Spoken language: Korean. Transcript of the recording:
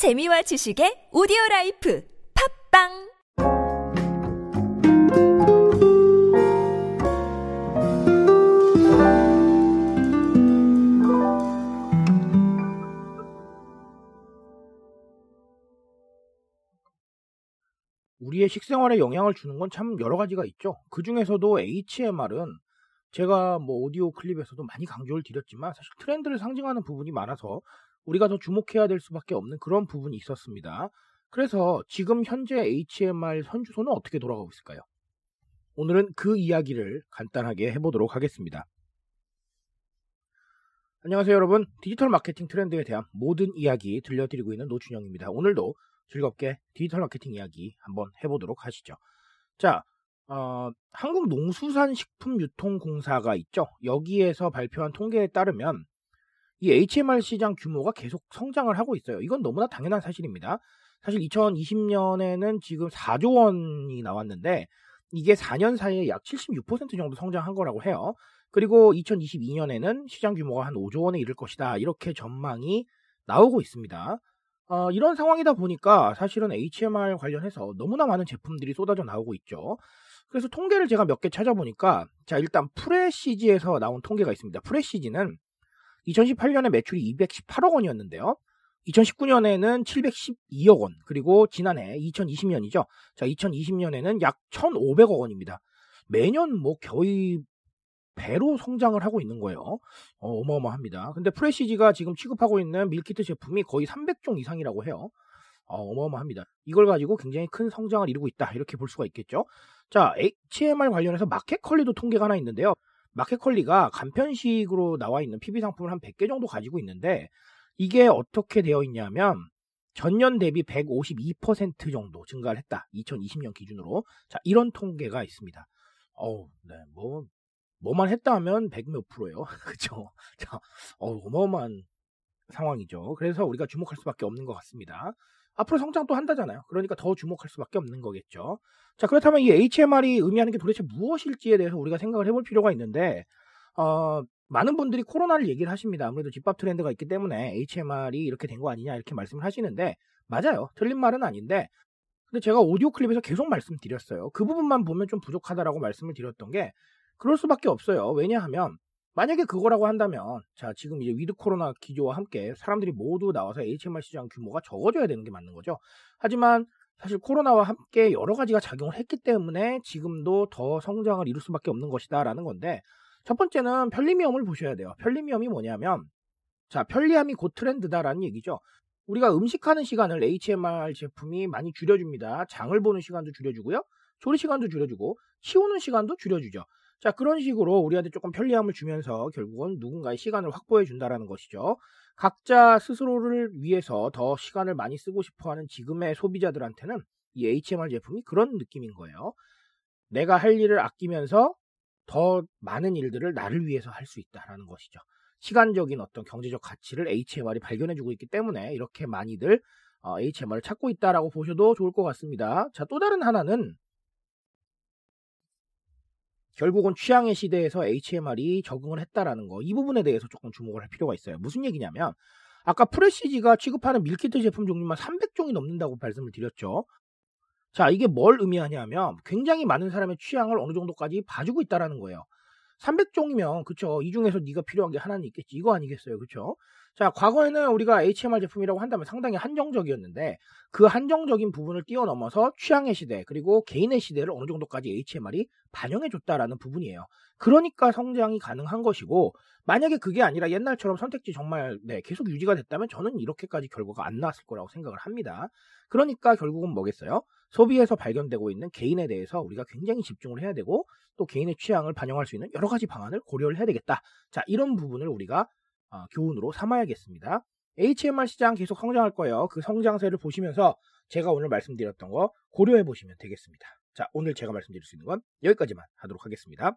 재미와 지식의 오디오 life 팟빵 우리의 식생활에 영향을 주는 건 참 여러 가지가 있죠. 그 중에서도 HMR은 제가 뭐 오디오 클립에서도 많이 강조를 드렸지만 사실 트렌드를 상징하는 부분이 많아서 우리가 더 주목해야 될 수밖에 없는 그런 부분이 있었습니다. 그래서 지금 현재 HMR 선주소는 어떻게 돌아가고 있을까요? 오늘은 그 이야기를 간단하게 해보도록 하겠습니다. 안녕하세요 여러분 디지털 마케팅 트렌드에 대한 모든 이야기 들려드리고 있는 노준영입니다. 오늘도 즐겁게 디지털 마케팅 이야기 한번 해보도록 하시죠. 자, 어, 한국농수산식품유통공사가 있죠. 여기에서 발표한 통계에 따르면 이 HMR 시장 규모가 계속 성장을 하고 있어요. 이건 너무나 당연한 사실입니다. 사실 2020년에는 지금 4조 원이 나왔는데 이게 4년 사이에 약 76% 정도 성장한 거라고 해요. 그리고 2022년에는 시장 규모가 한 5조 원에 이를 것이다. 이렇게 전망이 나오고 있습니다. 어, 이런 상황이다 보니까 사실은 HMR 관련해서 너무나 많은 제품들이 쏟아져 나오고 있죠. 그래서 통계를 제가 몇 개 찾아보니까 자 일단 프레시지에서 나온 통계가 있습니다. 프레시지는 2018년에 매출이 218억 원이었는데요. 2019년에는 712억 원, 그리고 지난해 2020년이죠. 자, 2020년에는 약 1,500억 원입니다. 매년 뭐 거의 배로 성장을 하고 있는 거예요. 어, 마어마합니다 근데 프레시지가 지금 취급하고 있는 밀키트 제품이 거의 300종 이상이라고 해요. 어, 마어마합니다 이걸 가지고 굉장히 큰 성장을 이루고 있다. 이렇게 볼 수가 있겠죠. 자, HMR 관련해서 마켓컬리도 통계가 하나 있는데요. 마켓컬리가 간편식으로 나와 있는 PB 상품을 한 100개 정도 가지고 있는데 이게 어떻게 되어 있냐면 전년 대비 152% 정도 증가를 했다. 2020년 기준으로. 자, 이런 통계가 있습니다. 어우, 네, 뭐 뭐만 했다 하면 100 몇 프로예요. 그죠? 자, 어, 어마어마한 상황이죠. 그래서 우리가 주목할 수밖에 없는 것 같습니다. 앞으로 성장 또 한다잖아요. 그러니까 더 주목할 수밖에 없는 거겠죠. 자, 그렇다면 이 HMR이 의미하는 게 도대체 무엇일지에 대해서 우리가 생각을 해볼 필요가 있는데, 어, 많은 분들이 코로나를 얘기를 하십니다. 아무래도 집밥 트렌드가 있기 때문에 HMR이 이렇게 된 거 아니냐 이렇게 말씀을 하시는데, 맞아요. 틀린 말은 아닌데, 근데 제가 오디오 클립에서 계속 말씀드렸어요. 그 부분만 보면 좀 부족하다라고 말씀을 드렸던 게, 그럴 수밖에 없어요. 왜냐하면 만약에 그거라고 한다면 자 지금 이제 위드 코로나 기조와 함께 사람들이 모두 나와서 HMR 시장 규모가 적어져야 되는 게 맞는 거죠. 하지만 사실 코로나와 함께 여러 가지가 작용을 했기 때문에 지금도 더 성장을 이룰 수밖에 없는 것이다라는 건데 첫 번째는 편리미엄을 보셔야 돼요. 편리미엄이 뭐냐면 자 편리함이 곧 트렌드다라는 얘기죠. 우리가 음식하는 시간을 HMR 제품이 많이 줄여줍니다. 장을 보는 시간도 줄여주고요. 조리 시간도 줄여주고 치우는 시간도 줄여주죠. 자, 그런 식으로 우리한테 조금 편리함을 주면서 결국은 누군가의 시간을 확보해 준다라는 것이죠. 각자 스스로를 위해서 더 시간을 많이 쓰고 싶어 하는 지금의 소비자들한테는 이 HMR 제품이 그런 느낌인 거예요. 내가 할 일을 아끼면서 더 많은 일들을 나를 위해서 할 수 있다라는 것이죠. 시간적인 어떤 경제적 가치를 HMR이 발견해주고 있기 때문에 이렇게 많이들 HMR을 찾고 있다라고 보셔도 좋을 것 같습니다. 자, 또 다른 하나는 결국은 취향의 시대에서 HMR이 적응을 했다라는 거. 이 부분에 대해서 조금 주목을 할 필요가 있어요. 무슨 얘기냐면 아까 프레시지가 취급하는 밀키트 제품 종류만 300종이 넘는다고 말씀을 드렸죠. 자, 이게 뭘 의미하냐면 굉장히 많은 사람의 취향을 어느 정도까지 봐주고 있다라는 거예요. 300종이면 그쵸? 이 중에서 네가 필요한 게 하나는 있겠지. 이거 아니겠어요. 그쵸? 자 과거에는 우리가 HMR 제품이라고 한다면 상당히 한정적이었는데 그 한정적인 부분을 뛰어넘어서 취향의 시대 그리고 개인의 시대를 어느 정도까지 HMR이 반영해 줬다라는 부분이에요. 그러니까 성장이 가능한 것이고 만약에 그게 아니라 옛날처럼 선택지 정말 네, 계속 유지가 됐다면 저는 이렇게까지 결과가 안 나왔을 거라고 생각을 합니다 그러니까 결국은 뭐겠어요 소비에서 발견되고 있는 개인에 대해서 우리가 굉장히 집중을 해야 되고 또 개인의 취향을 반영할 수 있는 여러 가지 방안을 고려를 해야 되겠다. 자, 이런 부분을 우리가 어, 교훈으로 삼아야겠습니다. HMR 시장 계속 성장할 거예요. 그 성장세를 보시면서 제가 오늘 말씀드렸던 거 고려해 보시면 되겠습니다. 자, 오늘 제가 말씀드릴 수 있는 건 여기까지만 하도록 하겠습니다.